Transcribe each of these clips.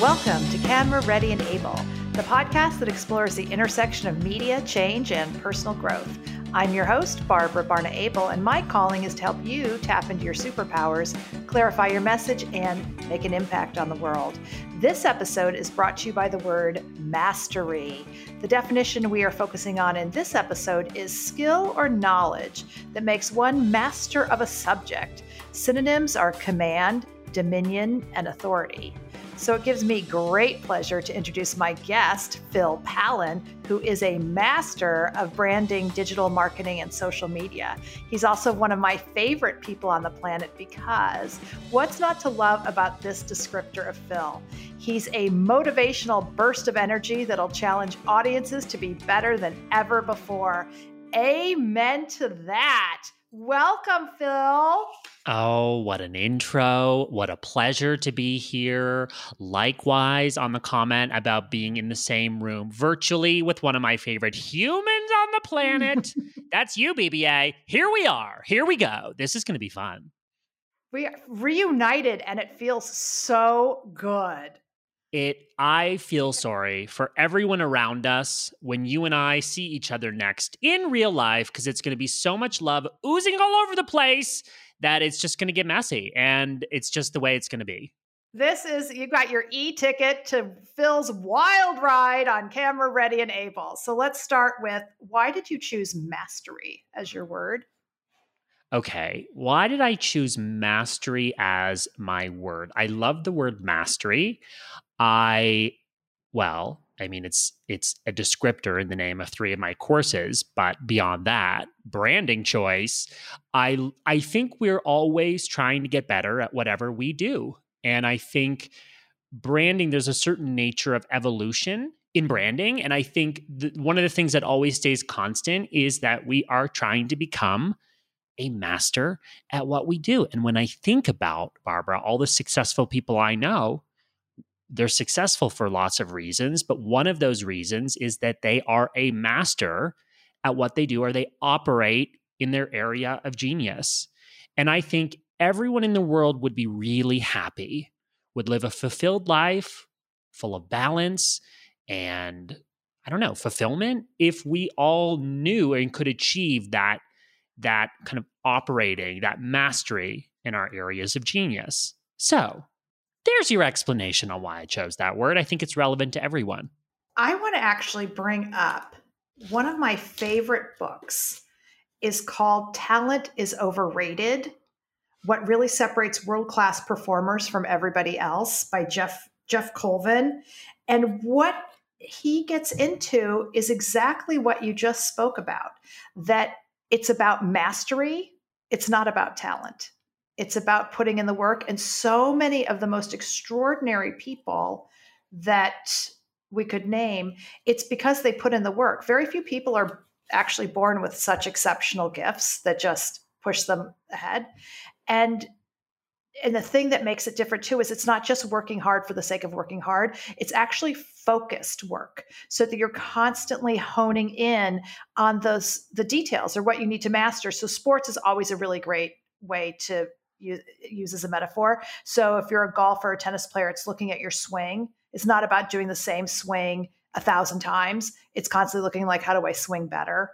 Welcome to Camera Ready and Able, the podcast that explores the intersection of media, change, and personal growth. I'm your host, Barbara Barna Abel, and my calling is to help you tap into your superpowers, clarify your message, and make an impact on the world. This episode is brought to you by the word mastery. The definition we are focusing on in this episode is skill or knowledge that makes one master of a subject. Synonyms are command, dominion, and authority. So it gives me great pleasure to introduce my guest, Phil Pallen, who is a master of branding, digital marketing, and social media. He's also one of my favorite people on the planet because what's not to love about this descriptor of Phil? He's a motivational burst of energy that'll challenge audiences to be better than ever before. Amen to that. Welcome, Phil. Oh, what an intro. What a pleasure to be here. Likewise, on the comment about being in the same room virtually with one of my favorite humans on the planet. That's you, BBA. Here we are. Here we go. This is going to be fun. We are reunited and it feels so good it i feel sorry for everyone around us when you and i see each other next in real life because it's going to be so much love oozing all over the place that it's just going to get messy and it's just the way it's going to be this is you got your e-ticket to phil's wild ride on camera ready and able so let's start with why did you choose mastery as your word okay, why did I choose mastery as my word? I love the word mastery. I, well, I mean, it's it's a descriptor in the name of three of my courses, but beyond that, branding choice, I I think we're always trying to get better at whatever we do, and I think branding there's a certain nature of evolution in branding, and I think the, one of the things that always stays constant is that we are trying to become a master at what we do. And when I think about Barbara, all the successful people I know, they're successful for lots of reasons, but one of those reasons is that they are a master at what they do or they operate in their area of genius. And I think everyone in the world would be really happy, would live a fulfilled life full of balance and I don't know, fulfillment if we all knew and could achieve that that kind of operating, that mastery in our areas of genius. So, there's your explanation on why I chose that word. I think it's relevant to everyone. I want to actually bring up one of my favorite books is called Talent is Overrated. What really separates world-class performers from everybody else by Jeff Geoff Colvin. And what he gets into is exactly what you just spoke about that it's about mastery, it's not about talent. It's about putting in the work. And so many of the most extraordinary people that we could name, it's because they put in the work. Very few people are actually born with such exceptional gifts that just push them ahead. And and the thing that makes it different too is it's not just working hard for the sake of working hard it's actually focused work so that you're constantly honing in on those the details or what you need to master so sports is always a really great way to use, as a metaphor. So if you're a golfer a tennis player, it's looking at your swing. It's not about doing the same swing a thousand times. It's constantly looking like, how do I swing better?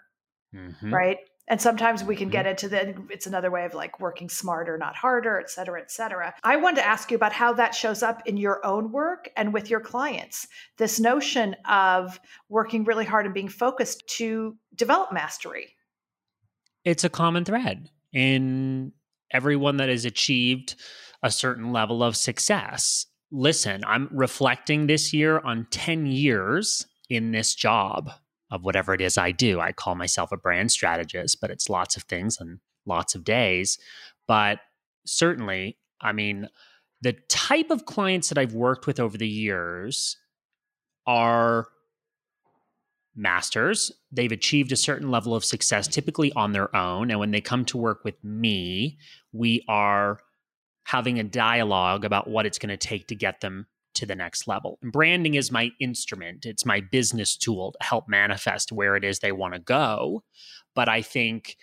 Mm-hmm. Right. And sometimes we can mm-hmm. get into the, it's another way of like working smarter, not harder, et cetera, et cetera. I wanted to ask you about how that shows up in your own work and with your clients. This notion of working really hard and being focused to develop mastery. It's a common thread in everyone that has achieved a certain level of success. Listen, I'm reflecting this year on 10 years in this job of whatever it is I do. I call myself a brand strategist, but it's lots of things and lots of days. But certainly, I mean, the type of clients that I've worked with over the years are masters. They've achieved a certain level of success, typically on their own. And when they come to work with me, we are having a dialogue about what it's going to take to get them to the next level. And branding is my instrument, it's my business tool to help manifest where it is they want to go. But I think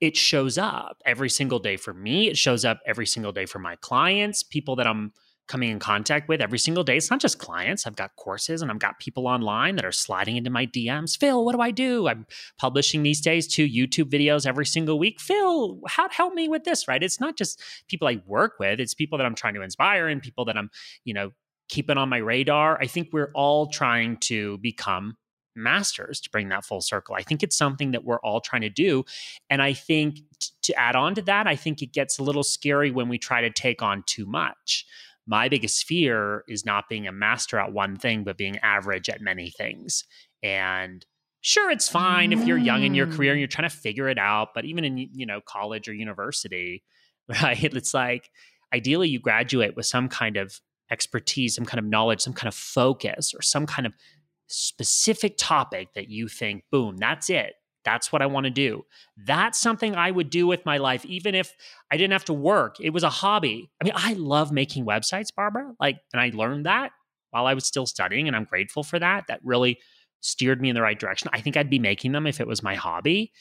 it shows up every single day for me. It shows up every single day for my clients, people that I'm coming in contact with every single day. It's not just clients. I've got courses and I've got people online that are sliding into my DMs. Phil, what do I do? I'm publishing these days two YouTube videos every single week. Phil, how help me with this, right? It's not just people I work with, it's people that I'm trying to inspire and people that I'm, you know, keeping on my radar. I think we're all trying to become masters to bring that full circle. I think it's something that we're all trying to do. And I think t- to add on to that, I think it gets a little scary when we try to take on too much my biggest fear is not being a master at one thing, but being average at many things. And sure, it's fine if you're young in your career and mm. you're trying to figure it out. But even in, you know, college or university, right? It's like ideally you graduate with some kind of expertise, some kind of knowledge, some kind of focus, or some kind of specific topic that you think, boom, that's it. That's what I want to do. That's something I would do with my life, even if I didn't have to work. It was a hobby. I mean, I love making websites, Barbara. Like, and I learned that while I was still studying, and I'm grateful for that. That really steered me in the right direction. I think I'd be making them if it was my hobby,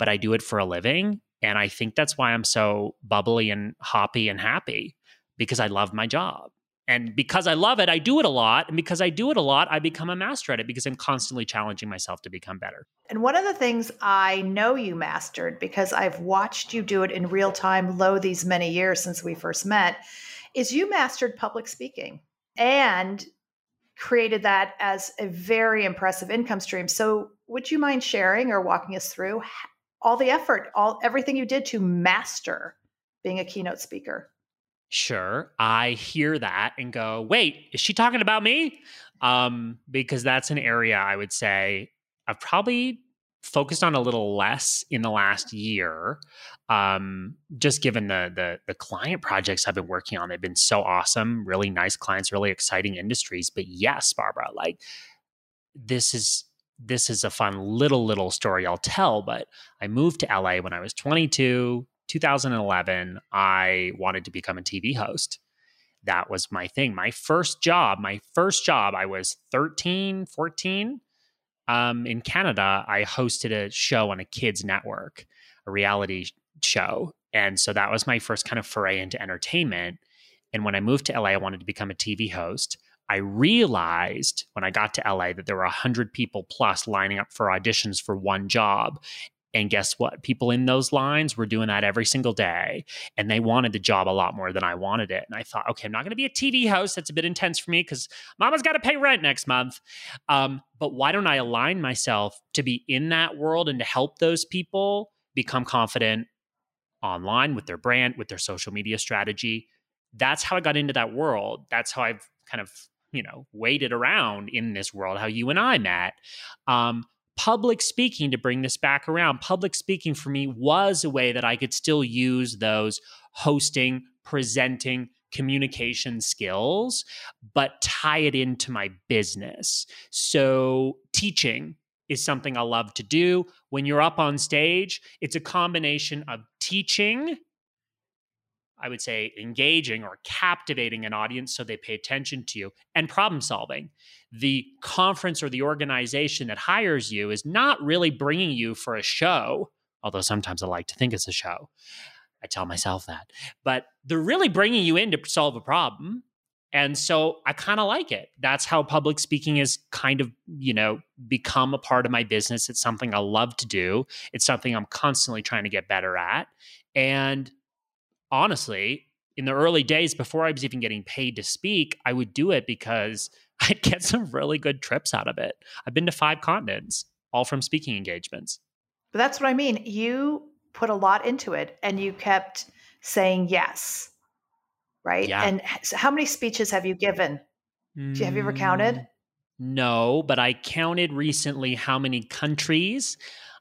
but I do it for a living. And I think that's why I'm so bubbly and hoppy and happy because I love my job. And because I love it, I do it a lot. And because I do it a lot, I become a master at it because I'm constantly challenging myself to become better. And one of the things I know you mastered because I've watched you do it in real time, low these many years since we first met, is you mastered public speaking and created that as a very impressive income stream. So, would you mind sharing or walking us through all the effort, all everything you did to master being a keynote speaker? Sure. I hear that and go, wait, is she talking about me? Um, because that's an area I would say I've probably focused on a little less in the last year. Um, just given the, the the client projects I've been working on, they've been so awesome, really nice clients, really exciting industries. But yes, Barbara, like this is this is a fun little little story I'll tell. But I moved to LA when I was 22 2011, I wanted to become a TV host. That was my thing. My first job, my first job, I was 13, 14. Um, in Canada, I hosted a show on a kids' network, a reality show. And so that was my first kind of foray into entertainment. And when I moved to LA, I wanted to become a TV host. I realized when I got to LA that there were 100 people plus lining up for auditions for one job. And guess what? People in those lines were doing that every single day. And they wanted the job a lot more than I wanted it. And I thought, okay, I'm not going to be a TV host. That's a bit intense for me because mama's got to pay rent next month. Um, but why don't I align myself to be in that world and to help those people become confident online with their brand, with their social media strategy? That's how I got into that world. That's how I've kind of you know waited around in this world how you and i met um, public speaking to bring this back around. Public speaking for me was a way that i could still use those hosting presenting communication skills but tie it into my business. So teaching is something i love to do. When you're up on stage it's a combination of teaching I would say, engaging or captivating an audience so they pay attention to you and problem solving. The conference or the organization that hires you is not really bringing you for a show, although sometimes I like to think it's a show. I tell myself that. But they're really bringing you in to solve a problem. And so I kind of like it. That's how public speaking has kind of, you know, become a part of my business. It's something I love to do. It's something I'm constantly trying to get better at. And honestly, in the early days before I was even getting paid to speak, I would do it because I'd get some really good trips out of it. I've been to five continents, all from speaking engagements. But that's what I mean. You put a lot into it and you kept saying yes. Right. Yeah. And how many speeches have you given? Mm, have you ever counted? Mm, no, but I counted recently how many countries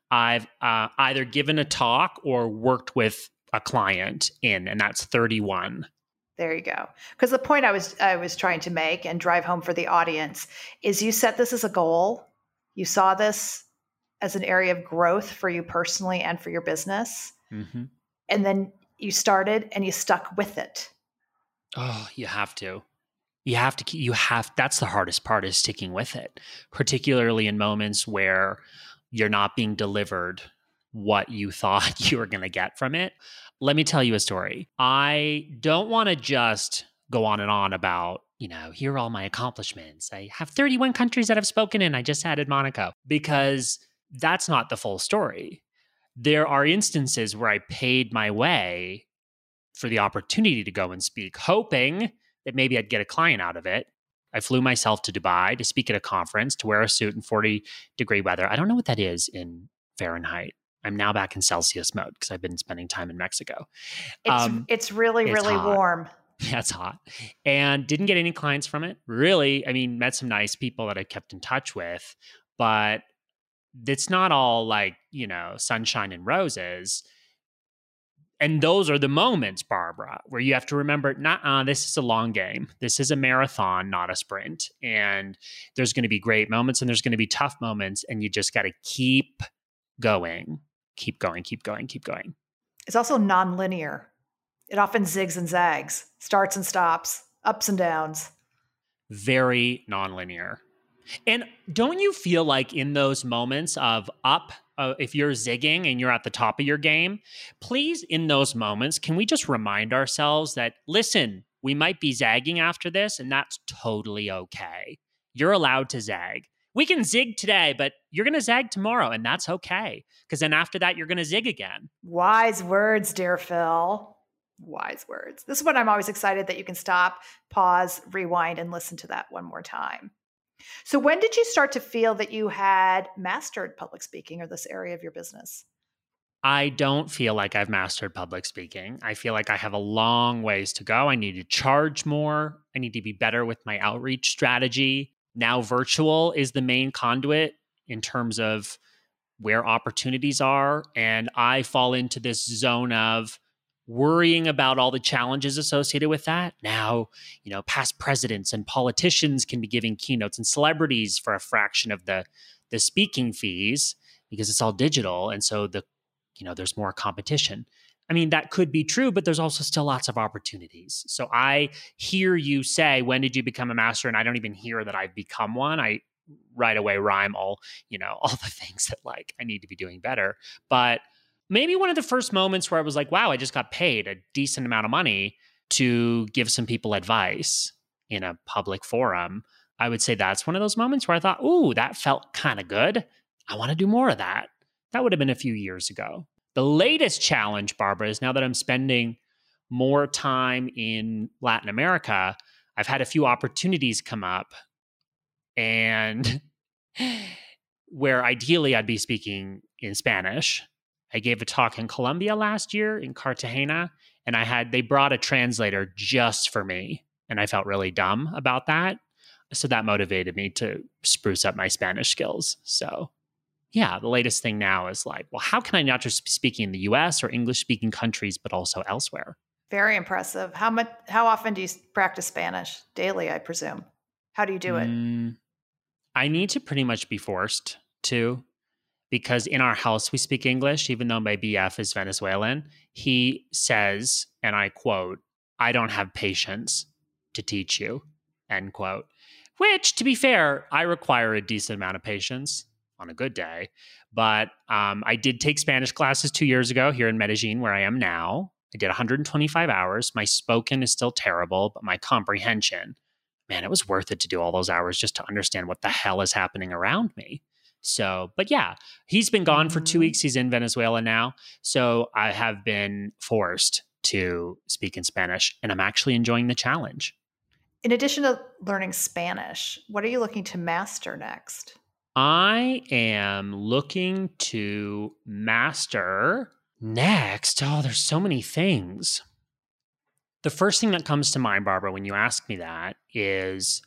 I've uh, either given a talk or worked with a client in, and that's 31. There you go. Because the point I was I was trying to make and drive home for the audience is you set this as a goal. You saw this as an area of growth for you personally and for your business. Mm-hmm. And then you started and you stuck with it. Oh, you have to. You have to you have that's the hardest part is sticking with it, particularly in moments where you're not being delivered what you thought you were going to get from it. Let me tell you a story. I don't want to just go on and on about, you know, here are all my accomplishments. I have 31 countries that I've spoken in. I just added Monaco because that's not the full story. There are instances where I paid my way for the opportunity to go and speak, hoping that maybe I'd get a client out of it. I flew myself to Dubai to speak at a conference, to wear a suit in 40 degree weather. I don't know what that is in Fahrenheit. I'm now back in Celsius mode because I've been spending time in Mexico. It's, um, it's really, it's really hot. warm. That's hot. And didn't get any clients from it. Really, I mean, met some nice people that I kept in touch with, but it's not all like, you know, sunshine and roses. And those are the moments, Barbara, where you have to remember, not uh, this is a long game. This is a marathon, not a sprint. And there's going to be great moments and there's going to be tough moments. And you just got to keep going, keep going, keep going, keep going. It's also nonlinear. It often zigs and zags, starts and stops, ups and downs. Very nonlinear. And don't you feel like in those moments of up, uh, if you're zigging and you're at the top of your game, please, in those moments, can we just remind ourselves that, listen, we might be zagging after this, and that's totally okay. You're allowed to zag. We can zig today, but you're going to zag tomorrow, and that's okay. Because then after that, you're going to zig again. Wise words, dear Phil. Wise words. This is what I'm always excited that you can stop, pause, rewind, and listen to that one more time. So, when did you start to feel that you had mastered public speaking or this area of your business? I don't feel like I've mastered public speaking. I feel like I have a long ways to go. I need to charge more. I need to be better with my outreach strategy. Now, virtual is the main conduit in terms of where opportunities are. And I fall into this zone of worrying about all the challenges associated with that. Now, you know, past presidents and politicians can be giving keynotes and celebrities for a fraction of the the speaking fees because it's all digital and so the you know, there's more competition. I mean, that could be true, but there's also still lots of opportunities. So I hear you say, when did you become a master? And I don't even hear that I've become one. I right away rhyme all, you know, all the things that like I need to be doing better. But maybe one of the first moments where I was like, wow, I just got paid a decent amount of money to give some people advice in a public forum. I would say that's one of those moments where I thought, ooh, that felt kind of good. I want to do more of that. That would have been a few years ago. The latest challenge, Barbara, is now that I'm spending more time in Latin America, I've had a few opportunities come up and mm-hmm. where ideally I'd be speaking in Spanish I gave a talk in Colombia last year in Cartagena, and I had they brought a translator just for me, and I felt really dumb about that. So that motivated me to spruce up my Spanish skills. So, yeah, the latest thing now is like, well, how can I not just be speaking in the U.S. or English-speaking countries, but also elsewhere? Very impressive. How much? How often do you practice Spanish? Daily, I presume. How do you do it? Mm, I need to pretty much be forced to because in our house we speak English, even though my BF is Venezuelan. He says, and I quote, I don't have patience to teach you, end quote. Which, to be fair, I require a decent amount of patience on a good day. But um, I did take Spanish classes two years ago here in Medellin, where I am now. I did 125 hours. My spoken is still terrible, but my comprehension, man, it was worth it to do all those hours just to understand what the hell is happening around me. So, but yeah, he's been gone for two mm-hmm. weeks. He's in Venezuela now. So I have been forced to speak in Spanish, and I'm actually enjoying the challenge. In addition to learning Spanish, what are you looking to master next? I am looking to master next. Oh, there's so many things. The first thing that comes to mind, Barbara, when you ask me that is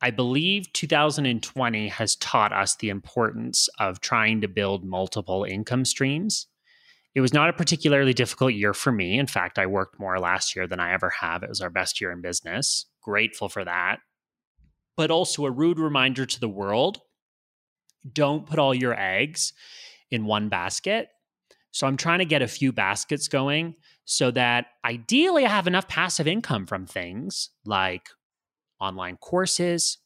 I believe 2020 has taught us the importance of trying to build multiple income streams. It was not a particularly difficult year for me. In fact, I worked more last year than I ever have. It was our best year in business. Grateful for that. But also a rude reminder to the world don't put all your eggs in one basket. So I'm trying to get a few baskets going so that ideally I have enough passive income from things like online courses,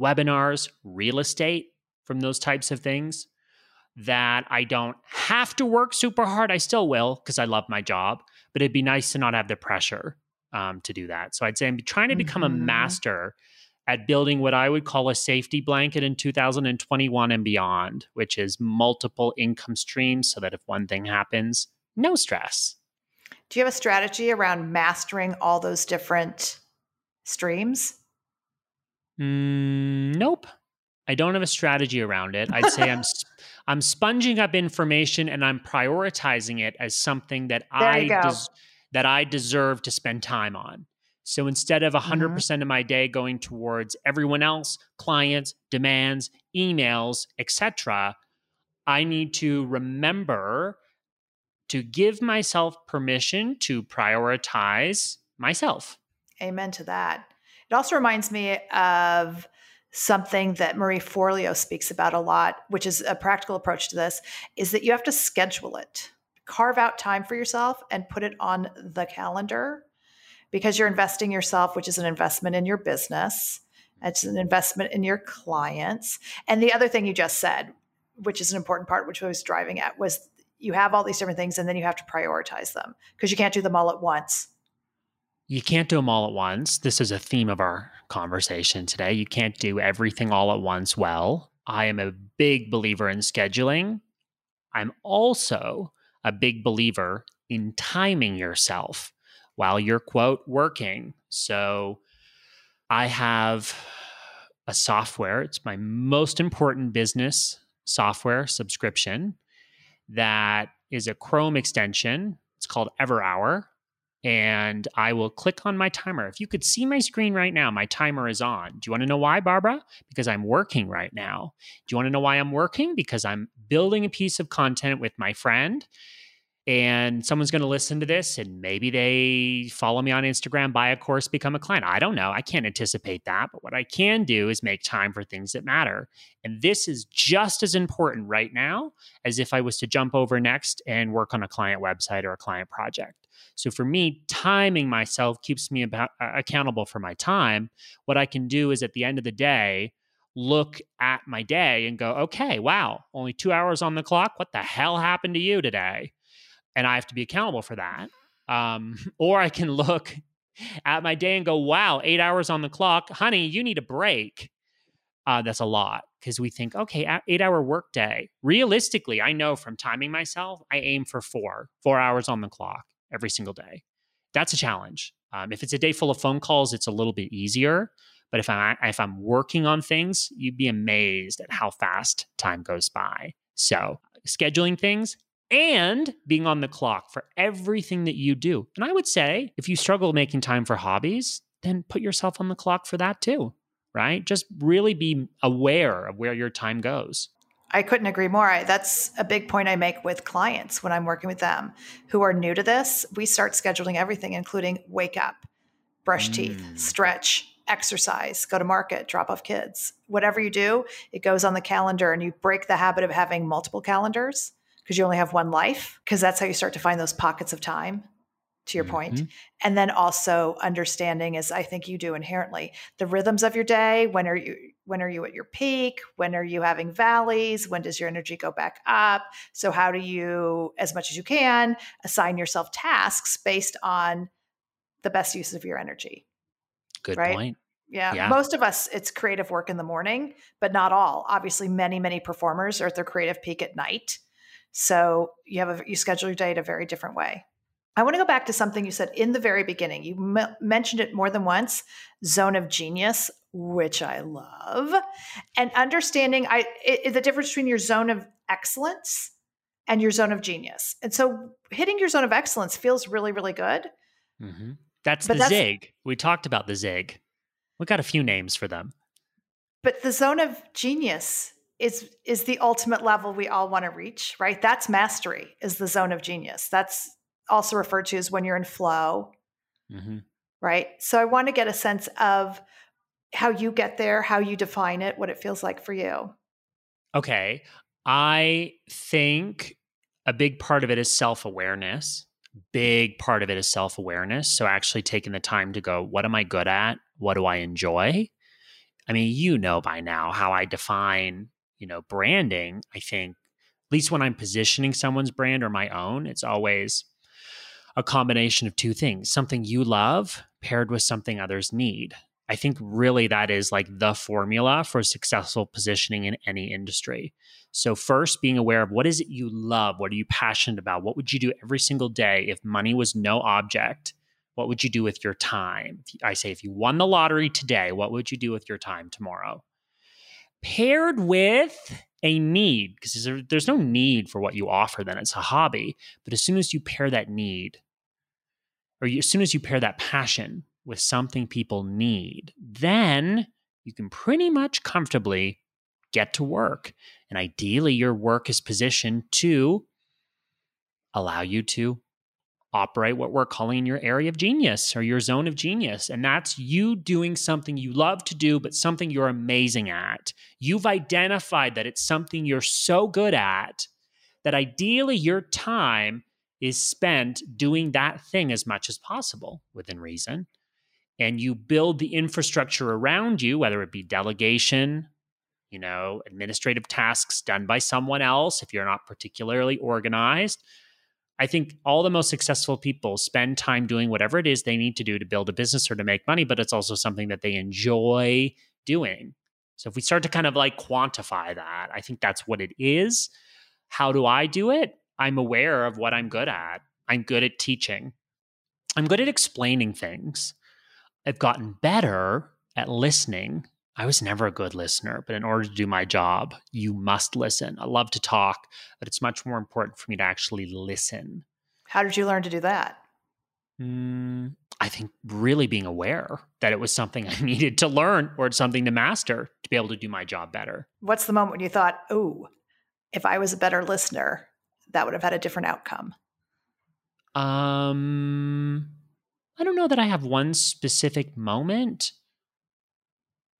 webinars, real estate from those types of things that I don't have to work super hard. I still will because I love my job, but it'd be nice to not have the pressure um, to do that. So I'd say I'm trying to become Mhm. a master at building what I would call a safety blanket in 2021 and beyond, which is multiple income streams so that if one thing happens, no stress. Do you have a strategy around mastering all those different streams? Mm, nope. I don't have a strategy around it. I'd say I'm I'm sponging up information and I'm prioritizing it as something that There I des- that I deserve to spend time on. So instead of 100% Mhm. percent of my day going towards everyone else, clients, demands, emails, etc., I need to remember to give myself permission to prioritize myself. Amen to that. It also reminds me of something that Marie Forleo speaks about a lot, which is a practical approach to this, is that you have to schedule it. Carve out time for yourself and put it on the calendar because you're investing yourself, which is an investment in your business. It's an investment in your clients. And the other thing you just said, which is an important part, which I was driving at, was you have all these different things and then you have to prioritize them because you can't do them all at once. You can't do them all at once. This is a theme of our conversation today. You can't do everything all at once well. I am a big believer in scheduling. I'm also a big believer in timing yourself while you're, quote, working. So I have a software, it's my most important business software subscription that is a Chrome extension. It's called EverHour and I will click on my timer. If you could see my screen right now, my timer is on. Do you want to know why, Barbara? Because I'm working right now. Do you want to know why I'm working? Because I'm building a piece of content with my friend. And someone's going to listen to this and maybe they follow me on Instagram, buy a course, become a client. I don't know. I can't anticipate that. But what I can do is make time for things that matter. And this is just as important right now as if I was to jump over next and work on a client website or a client project. So for me, timing myself keeps me about, uh, accountable for my time. What I can do is at the end of the day, look at my day and go, okay, wow, only two hours on the clock. What the hell happened to you today? And I have to be accountable for that. Um, or I can look at my day and go, wow, eight hours on the clock. Honey, you need a break. Uh, that's a lot because we think, okay, eight hour work day. Realistically, I know from timing myself, I aim for four, four hours on the clock every single day. That's a challenge. Um, if it's a day full of phone calls, it's a little bit easier. But if I'm if I'm working on things, you'd be amazed at how fast time goes by. So scheduling things and being on the clock for everything that you do. And I would say if you struggle making time for hobbies, then put yourself on the clock for that too. Right? Just really be aware of where your time goes. I couldn't agree more. I, that's a big point I make with clients when I'm working with them who are new to this. We start scheduling everything, including wake up, brush teeth, Mm. stretch, exercise, go to market, drop off kids. Whatever you do, it goes on the calendar and you break the habit of having multiple calendars because you only have one life, because that's how you start to find those pockets of time. To your point. Mhm. And then also understanding, as I think you do inherently, the rhythms of your day. When are you when are you at your peak? When are you having valleys? When does your energy go back up? So how do you, as much as you can, assign yourself tasks based on the best use of your energy? Good Right? point. Yeah. Yeah. Most of us, it's creative work in the morning, but not all. Obviously, many, many performers are at their creative peak at night. So you have a, you schedule your day in a very different way. I want to go back to something you said in the very beginning. You m- mentioned it more than once, zone of genius, which I love, and understanding I it, the difference between your zone of excellence and your zone of genius. And so hitting your zone of excellence feels really, really good. hmm That's But the that's- zig. We talked about the zig. We got a few names for them. But the zone of genius is is the ultimate level we all want to reach, right? That's mastery. Is the zone of genius. That's also referred to as when you're in flow, hmm right? So I want to get a sense of how you get there, how you define it, what it feels like for you. Okay. I think a big part of it is self awareness. Big part of it is self awareness. So, actually taking the time to go, what am I good at? What do I enjoy? I mean, you know by now how I define, you know, branding. I think, at least when I'm positioning someone's brand or my own, it's always, a combination of two things something you love paired with something others need. I think really that is like the formula for successful positioning in any industry. So, first, being aware of what is it you love? What are you passionate about? What would you do every single day if money was no object? What would you do with your time? I say, if you won the lottery today, what would you do with your time tomorrow? Paired with a need, because there's no need for what you offer, then it's a hobby. But as soon as you pair that need, or as soon as you pair that passion with something people need, then you can pretty much comfortably get to work. And ideally, your work is positioned to allow you to operate what we're calling your area of genius or your zone of genius. And that's you doing something you love to do, but something you're amazing at. You've identified that it's something you're so good at that ideally your time is spent doing that thing as much as possible within reason. And you build the infrastructure around you, whether it be delegation, you know, administrative tasks done by someone else if you're not particularly organized, I think all the most successful people spend time doing whatever it is they need to do to build a business or to make money, but it's also something that they enjoy doing. So if we start to kind of like quantify that, I think that's what it is. How do I do it? I'm aware of what I'm good at. I'm good at teaching. I'm good at explaining things. I've gotten better at listening I was never a good listener, but in order to do my job, you must listen. I love to talk, but it's much more important for me to actually listen. How did you learn to do that? Mm, I think really being aware that it was something I needed to learn or it's something to master to be able to do my job better. What's the moment when you thought, oh, if I was a better listener, that would have had a different outcome? Um, I don't know that I have one specific moment.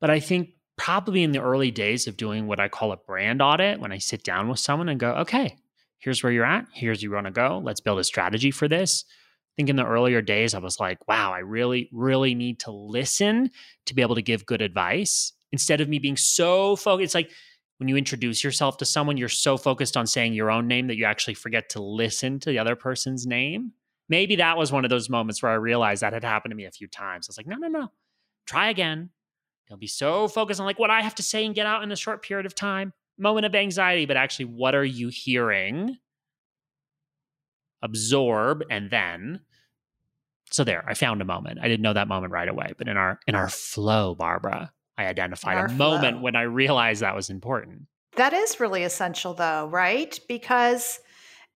But I think probably in the early days of doing what I call a brand audit, when I sit down with someone and go, okay, here's where you're at, here's where you want to go, let's build a strategy for this. I think in the earlier days, I was like, wow, I really, really need to listen to be able to give good advice instead of me being so focused. It's like when you introduce yourself to someone, you're so focused on saying your own name that you actually forget to listen to the other person's name. Maybe that was one of those moments where I realized that had happened to me a few times. I was like, no, no, no, try again, He'll be so focused on like what I have to say and get out in a short period of time. Moment of anxiety, but actually, what are you hearing? Absorb and then. So there, I found a moment. I didn't know that moment right away, but in our in our flow, Barbara, I identified a flow. moment when I realized that was important. That is really essential though, right? Because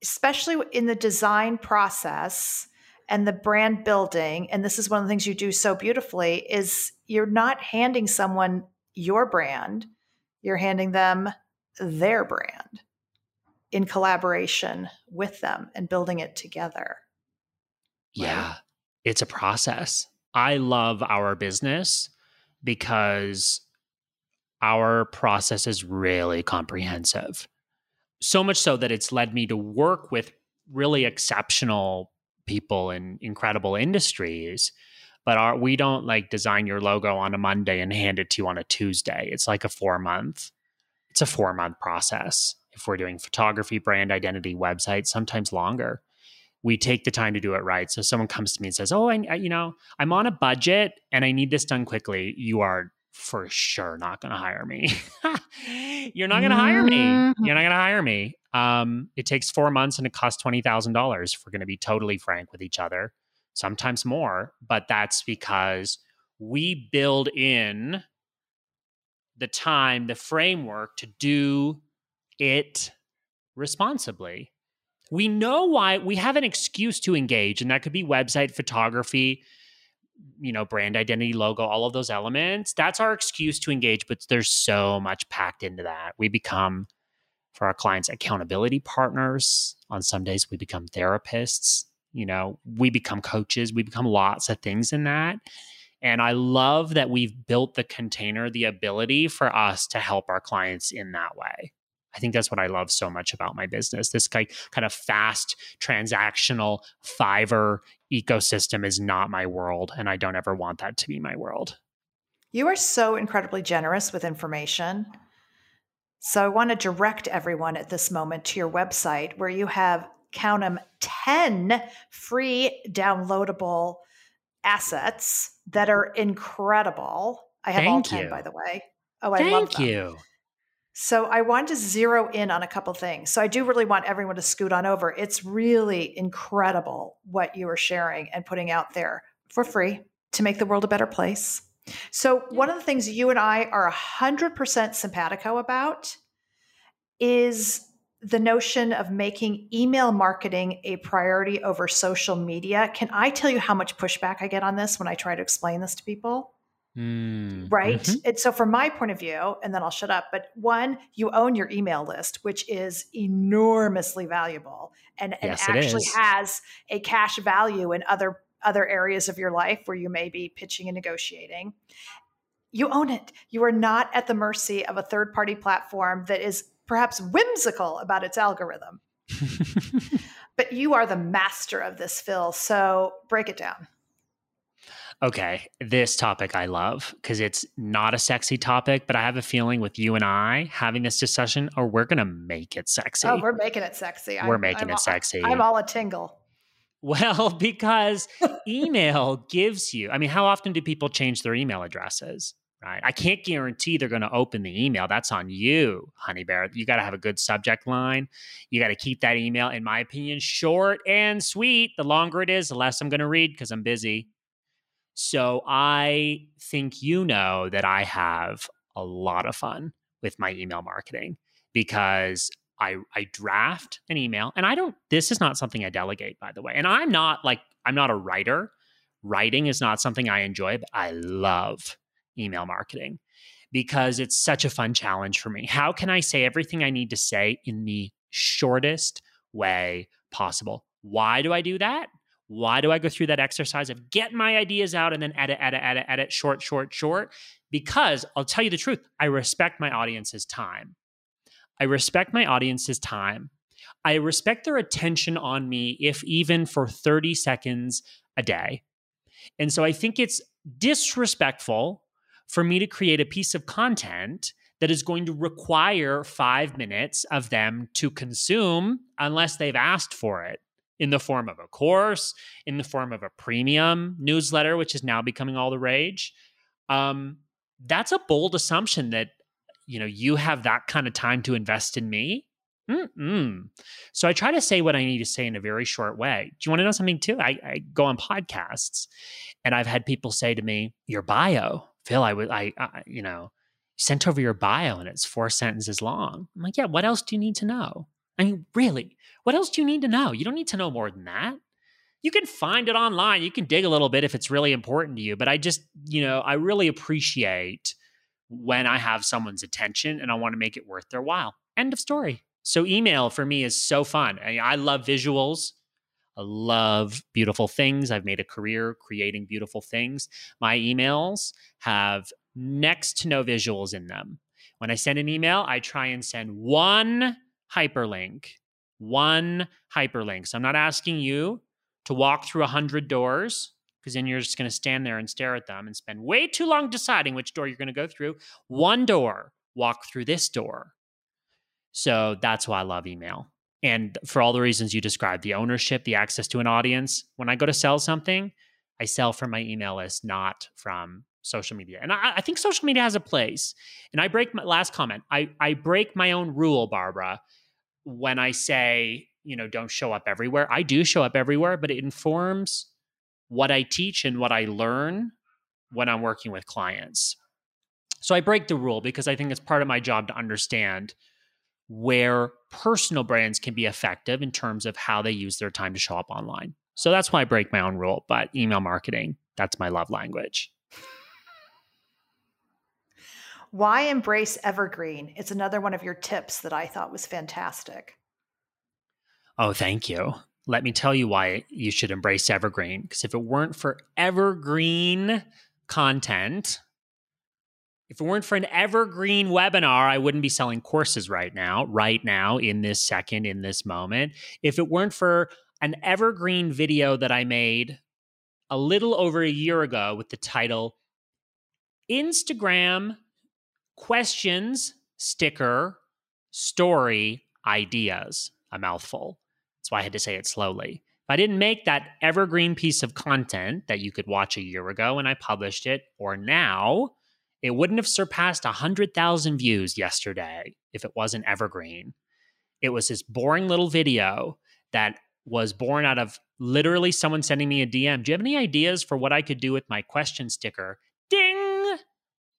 especially in the design process, and the brand building and this is one of the things you do so beautifully is you're not handing someone your brand you're handing them their brand in collaboration with them and building it together yeah right? it's a process i love our business because our process is really comprehensive so much so that it's led me to work with really exceptional people in incredible industries but our, we don't like design your logo on a monday and hand it to you on a tuesday it's like a four month it's a four month process if we're doing photography brand identity website sometimes longer we take the time to do it right so someone comes to me and says oh I, I you know i'm on a budget and i need this done quickly you are for sure not going to hire me. You're not going to hire me. Mm-hmm. You're not going to hire me. Um, it takes four months and it costs twenty thousand dollars. If we're going to be totally frank with each other, sometimes more. But that's because we build in the time, the framework to do it responsibly. We know why we have an excuse to engage, and that could be website photography, you know, brand identity, logo, all of those elements. That's our excuse to engage, but there's so much packed into that. We become, for our clients, accountability partners. On some days, we become therapists. You know, we become coaches. We become lots of things in that. And I love that we've built the container, the ability for us to help our clients in that way. I think that's what I love so much about my business. This kind of fast transactional Fiverr ecosystem is not my world, and I don't ever want that to be my world. You are so incredibly generous with information. So I want to direct everyone at this moment to your website where you have count them, 10 free downloadable assets that are incredible. I have Thank all 10, you. by the way. Oh, I Thank love them. you. So I want to zero in on a couple things. So I do really want everyone to scoot on over. It's really incredible what you are sharing and putting out there for free to make the world a better place. So one of the things you and I are 100% simpatico about is the notion of making email marketing a priority over social media. Can I tell you how much pushback I get on this when I try to explain this to people? Mm, right? mhm. And so, from my point of view, and then I'll shut up. But one, you own your email list, which is enormously valuable, and, and Yes, actually has a cash value in other other areas of your life where you may be pitching and negotiating. You own it. You are not at the mercy of a third party platform that is perhaps whimsical about its algorithm. But you are the master of this, Phil. So break it down. Okay, this topic I love because it's not a sexy topic, but I have a feeling with you and I having this discussion, or we're gonna make it sexy. Oh, we're making it sexy. We're I'm- making I'm it all- sexy. I'm all a tingle. Well, because email gives you. I mean, how often do people change their email addresses? Right. I can't guarantee they're going to open the email. That's on you, honey bear. You got to have a good subject line. You got to keep that email, in my opinion, short and sweet. The longer it is, the less I'm going to read because I'm busy. So I think you know that I have a lot of fun with my email marketing because I I draft an email and I don't this is not something I delegate by the way. And I'm not like I'm not a writer. Writing is not something I enjoy, but I love email marketing because it's such a fun challenge for me. How can I say everything I need to say in the shortest way possible? Why do I do that? Why do I go through that exercise of get my ideas out and then edit, edit, edit, edit, short, short, short? Because I'll tell you the truth, I respect my audience's time. I respect my audience's time. I respect their attention on me, if even for 30 seconds a day. And so I think it's disrespectful for me to create a piece of content that is going to require five minutes of them to consume unless they've asked for it in the form of a course, in the form of a premium newsletter, which is now becoming all the rage. Um, that's a bold assumption that you know you have that kind of time to invest in me. Mm-mm. So I try to say what I need to say in a very short way. Do you want to know something too? I, I go on podcasts, and I've had people say to me, "Your bio, Phil, I would, I, I, you know, sent over your bio, and it's four sentences long." I'm like, "Yeah, what else do you need to know?" I mean, really, what else do you need to know? You don't need to know more than that. You can find it online. You can dig a little bit if it's really important to you. But I just, you know, I really appreciate when I have someone's attention and I want to make it worth their while. End of story. So, email for me is so fun. I, I love visuals. I love beautiful things. I've made a career creating beautiful things. My emails have next to no visuals in them. When I send an email, I try and send one hyperlink, one hyperlink. So I'm not asking you to walk through a hundred doors because then you're just going to stand there and stare at them and spend way too long deciding which door you're going to go through. One door, walk through this door. So that's why I love email. And for all the reasons you described the ownership, the access to an audience. When I go to sell something, I sell from my email list, not from social media. And I, I think social media has a place. And I break my last comment. I, I break my own rule, Barbara, when I say, you know, don't show up everywhere. I do show up everywhere, but it informs what I teach and what I learn when I'm working with clients. So I break the rule because I think it's part of my job to understand where personal brands can be effective in terms of how they use their time to show up online. So that's why I break my own rule. But email marketing, that's my love language. Why embrace evergreen? It's another one of your tips that I thought was fantastic. Oh, thank you. Let me tell you why you should embrace evergreen. Because if it weren't for evergreen content, if it weren't for an evergreen webinar, I wouldn't be selling courses right now, right now, in this second, in this moment. If it weren't for an evergreen video that I made a little over a year ago with the title Instagram questions sticker story ideas, a mouthful. That's why I had to say it slowly. If I didn't make that evergreen piece of content that you could watch a year ago and I published it, or now, it wouldn't have surpassed 100,000 views yesterday if it wasn't evergreen. It was this boring little video that was born out of literally someone sending me a DM. Do you have any ideas for what I could do with my question sticker? Ding!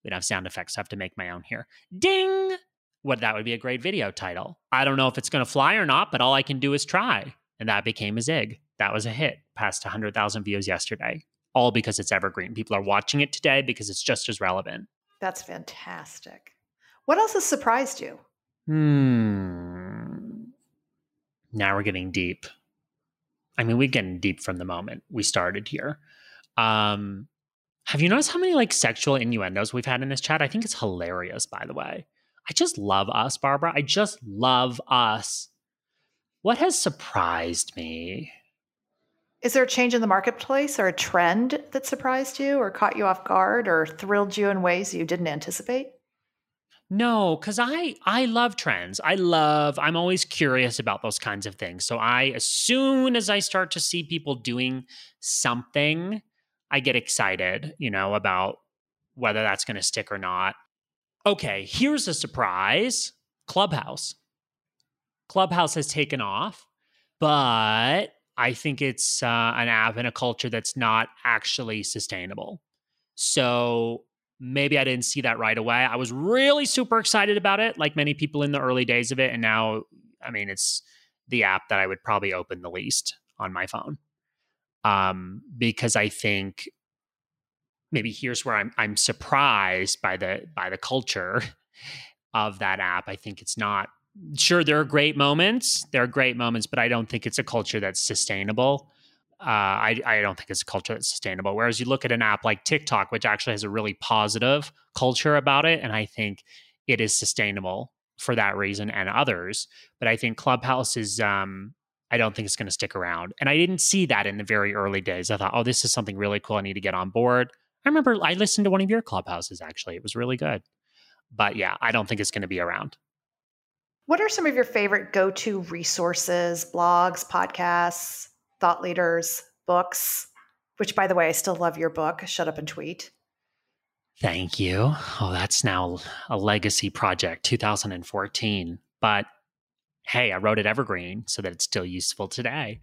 We don't have sound effects, so I have to make my own here. Ding! What that would be a great video title. I don't know if it's going to fly or not, but all I can do is try. And that became a zig. That was a hit, Passed 100,000 views yesterday, all because it's evergreen. People are watching it today because it's just as relevant. That's fantastic. What else has surprised you? Hmm. Now we're getting deep. I mean, we're getting deep from the moment we started here. Um, have you noticed how many like sexual innuendos we've had in this chat? I think it's hilarious, by the way. I just love us, Barbara. I just love us. What has surprised me? Is there a change in the marketplace or a trend that surprised you or caught you off guard or thrilled you in ways you didn't anticipate? No, cuz I I love trends. I love I'm always curious about those kinds of things. So I as soon as I start to see people doing something, I get excited, you know, about whether that's going to stick or not. Okay, here's a surprise. Clubhouse. Clubhouse has taken off, but I think it's uh, an app and a culture that's not actually sustainable. So maybe I didn't see that right away. I was really super excited about it, like many people in the early days of it. And now, I mean, it's the app that I would probably open the least on my phone. Um, because I think maybe here's where I'm I'm surprised by the by the culture of that app. I think it's not sure there are great moments. There are great moments, but I don't think it's a culture that's sustainable uh, I, I don't think it's a culture that's sustainable. Whereas you look at an app like TikTok, which actually has a really positive culture about it, and I think it is sustainable for that reason and others. But I think Clubhouse is, um, I don't think it's going to stick around. And I didn't see that in the very early days. I thought, oh, this is something really cool. I need to get on board. I remember I listened to one of your Clubhouses actually. It was really good. But yeah, I don't think it's going to be around. What are some of your favorite go to resources, blogs, podcasts? thought leaders, books, which, by the way, I still love your book, Shut Up and Tweet. Thank you. Oh, that's now a legacy project, 2014. But hey, I wrote it evergreen so that it's still useful today.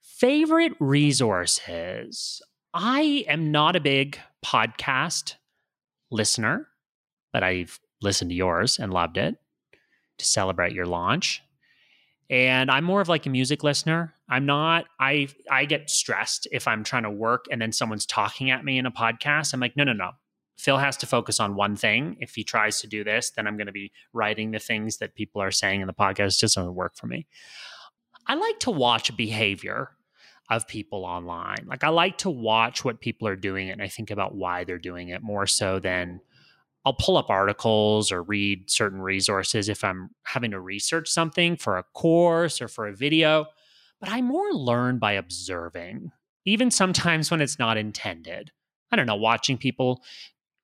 Favorite resources. I am not a big podcast listener, but I've listened to yours and loved it to celebrate your launch. And i'm more of like a music listener. I'm not i i get stressed if i'm trying to work and then someone's talking at me in a podcast. I'm like no no no. Phil has to focus on one thing. If he tries to do this then i'm going to be writing the things that people are saying in the podcast. It just doesn't work for me. I like to watch behavior of people online like i like to watch what people are doing and i think about why they're doing it more so than I'll pull up articles or read certain resources if I'm having to research something for a course or for a video, but I more learn by observing, even sometimes when it's not intended. I don't know, watching people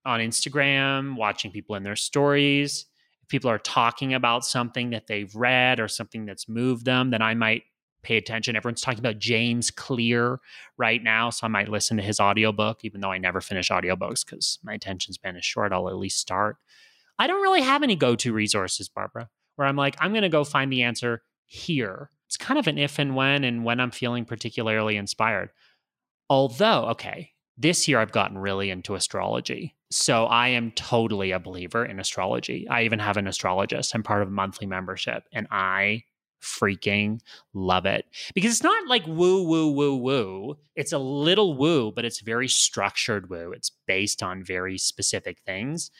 on Instagram, watching people in their stories. If people are talking about something that they've read or something that's moved them, then I might pay attention. Everyone's talking about James Clear right now, so I might listen to his audiobook, even though I never finish audiobooks because my attention span is short. I'll at least start. I don't really have any go to resources, Barbara, where I'm like, I'm going to go find the answer here. It's kind of an if and when and when I'm feeling particularly inspired. Although, okay, this year I've gotten really into astrology. So I am totally a believer in astrology. I even have an astrologist. I'm part of a monthly membership and I freaking love it because it's not like woo, woo, woo, woo. It's a little woo, but it's very structured woo. It's based on very specific things.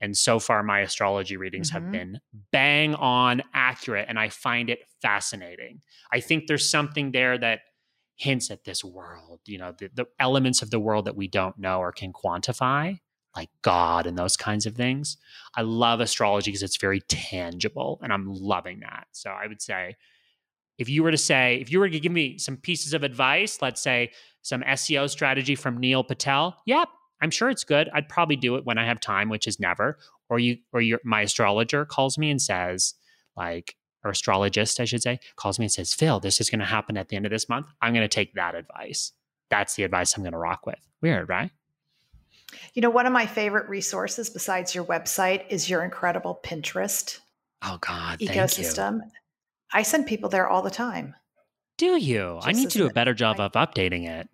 And so far, my astrology readings mm-hmm. have been bang on accurate, and I find it fascinating. I think there's something there that hints at this world, you know, the, the elements of the world that we don't know or can quantify like God and those kinds of things. I love astrology because it's very tangible and I'm loving that. So I would say if you were to say, if you were to give me some pieces of advice, let's say some SEO strategy from Neil Patel, yep, I'm sure it's good. I'd probably do it when I have time, which is never. Or you or your my astrologer calls me and says, like, or astrologist, I should say, calls me and says, Phil, this is going to happen at the end of this month. I'm going to take that advice. That's the advice I'm going to rock with. Weird, right? You know, one of my favorite resources besides your website is your incredible Pinterest oh God, ecosystem. I send people there all the time. Do you? Just I need to do a better job of updating it.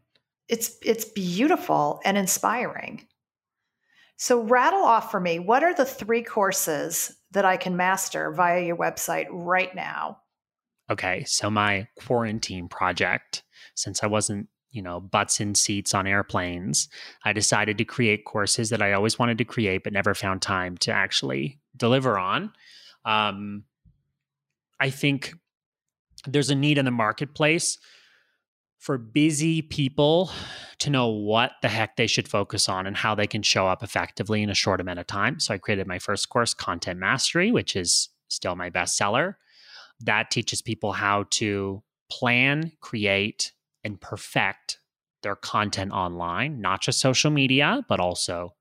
It's it's beautiful and inspiring. So rattle off for me, what are the three courses that I can master via your website right now? Okay, so my quarantine project, since I wasn't, you know, butts in seats on airplanes, I decided to create courses that I always wanted to create but never found time to actually deliver on. Um, I think there's a need in the marketplace for busy people to know what the heck they should focus on and how they can show up effectively in a short amount of time. So I created my first course, Content Mastery, which is still my bestseller. That teaches people how to plan, create, and perfect their content online, not just social media, but also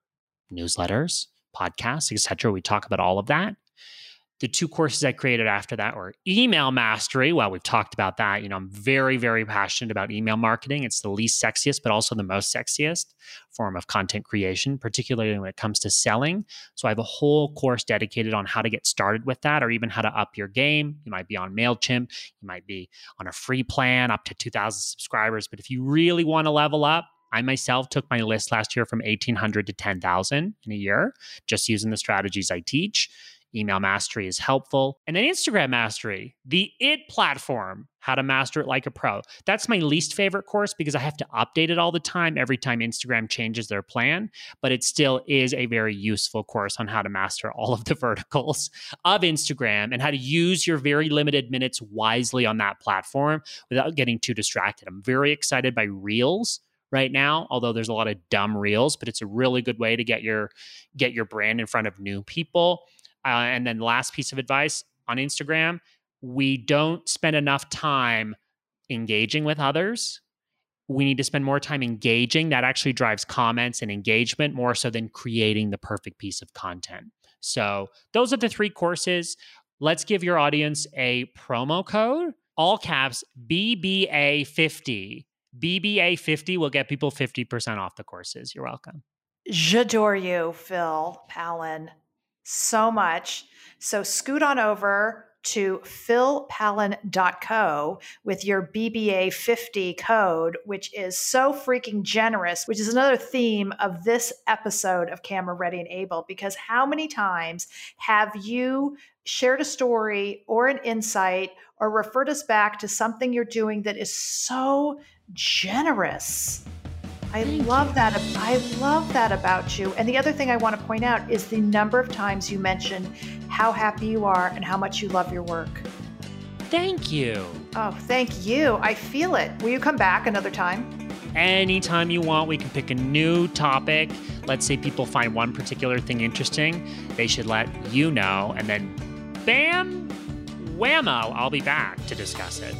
newsletters, podcasts, etc. We talk about all of that the two courses I created after that were email mastery. Well, we've talked about that. You know, I'm very, very passionate about email marketing. It's the least sexiest, but also the most sexiest form of content creation, particularly when it comes to selling. So I have a whole course dedicated on how to get started with that or even how to up your game. You might be on MailChimp, you might be on a free plan up to 2,000 subscribers. But if you really want to level up, I myself took my list last year from 1800 to 10,000 in a year, just using the strategies I teach. Email mastery is helpful. And then Instagram mastery, the IT platform, how to master it like a pro. That's my least favorite course because I have to update it all the time every time Instagram changes their plan. But it still is a very useful course on how to master all of the verticals of Instagram and how to use your very limited minutes wisely on that platform without getting too distracted. I'm very excited by Reels right now although there's a lot of dumb reels but it's a really good way to get your get your brand in front of new people uh, and then last piece of advice on Instagram, we don't spend enough time engaging with others. We need to spend more time engaging. That actually drives comments and engagement more so than creating the perfect piece of content. So, those are the three courses. Let's give your audience a promo code, all caps BBA50. BBA50 will get people 50% off the courses. You're welcome. J'adore you, Phil Pallen so much. So scoot on over to philpallen.co with your BBA50 code, which is so freaking generous, which is another theme of this episode of Camera Ready and Able. Because how many times have you shared a story or an insight or referred us back to something you're doing that is so generous? I Thank love you. that. I love that about you. And the other thing I want to point out is the number of times you mention how happy you are and how much you love your work. Thank you. Oh, thank you. I feel it. Will you come back another time? Anytime you want, we can pick a new topic. Let's say people find one particular thing interesting, they should let you know, and then bam, whammo, I'll be back to discuss it.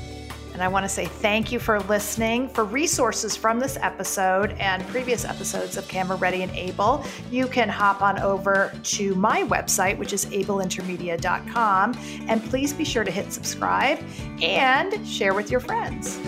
And I want to say thank you for listening. For resources from this episode and previous episodes of Camera Ready and Able, you can hop on over to my website, which is ableintermedia.com. And please be sure to hit subscribe and share with your friends.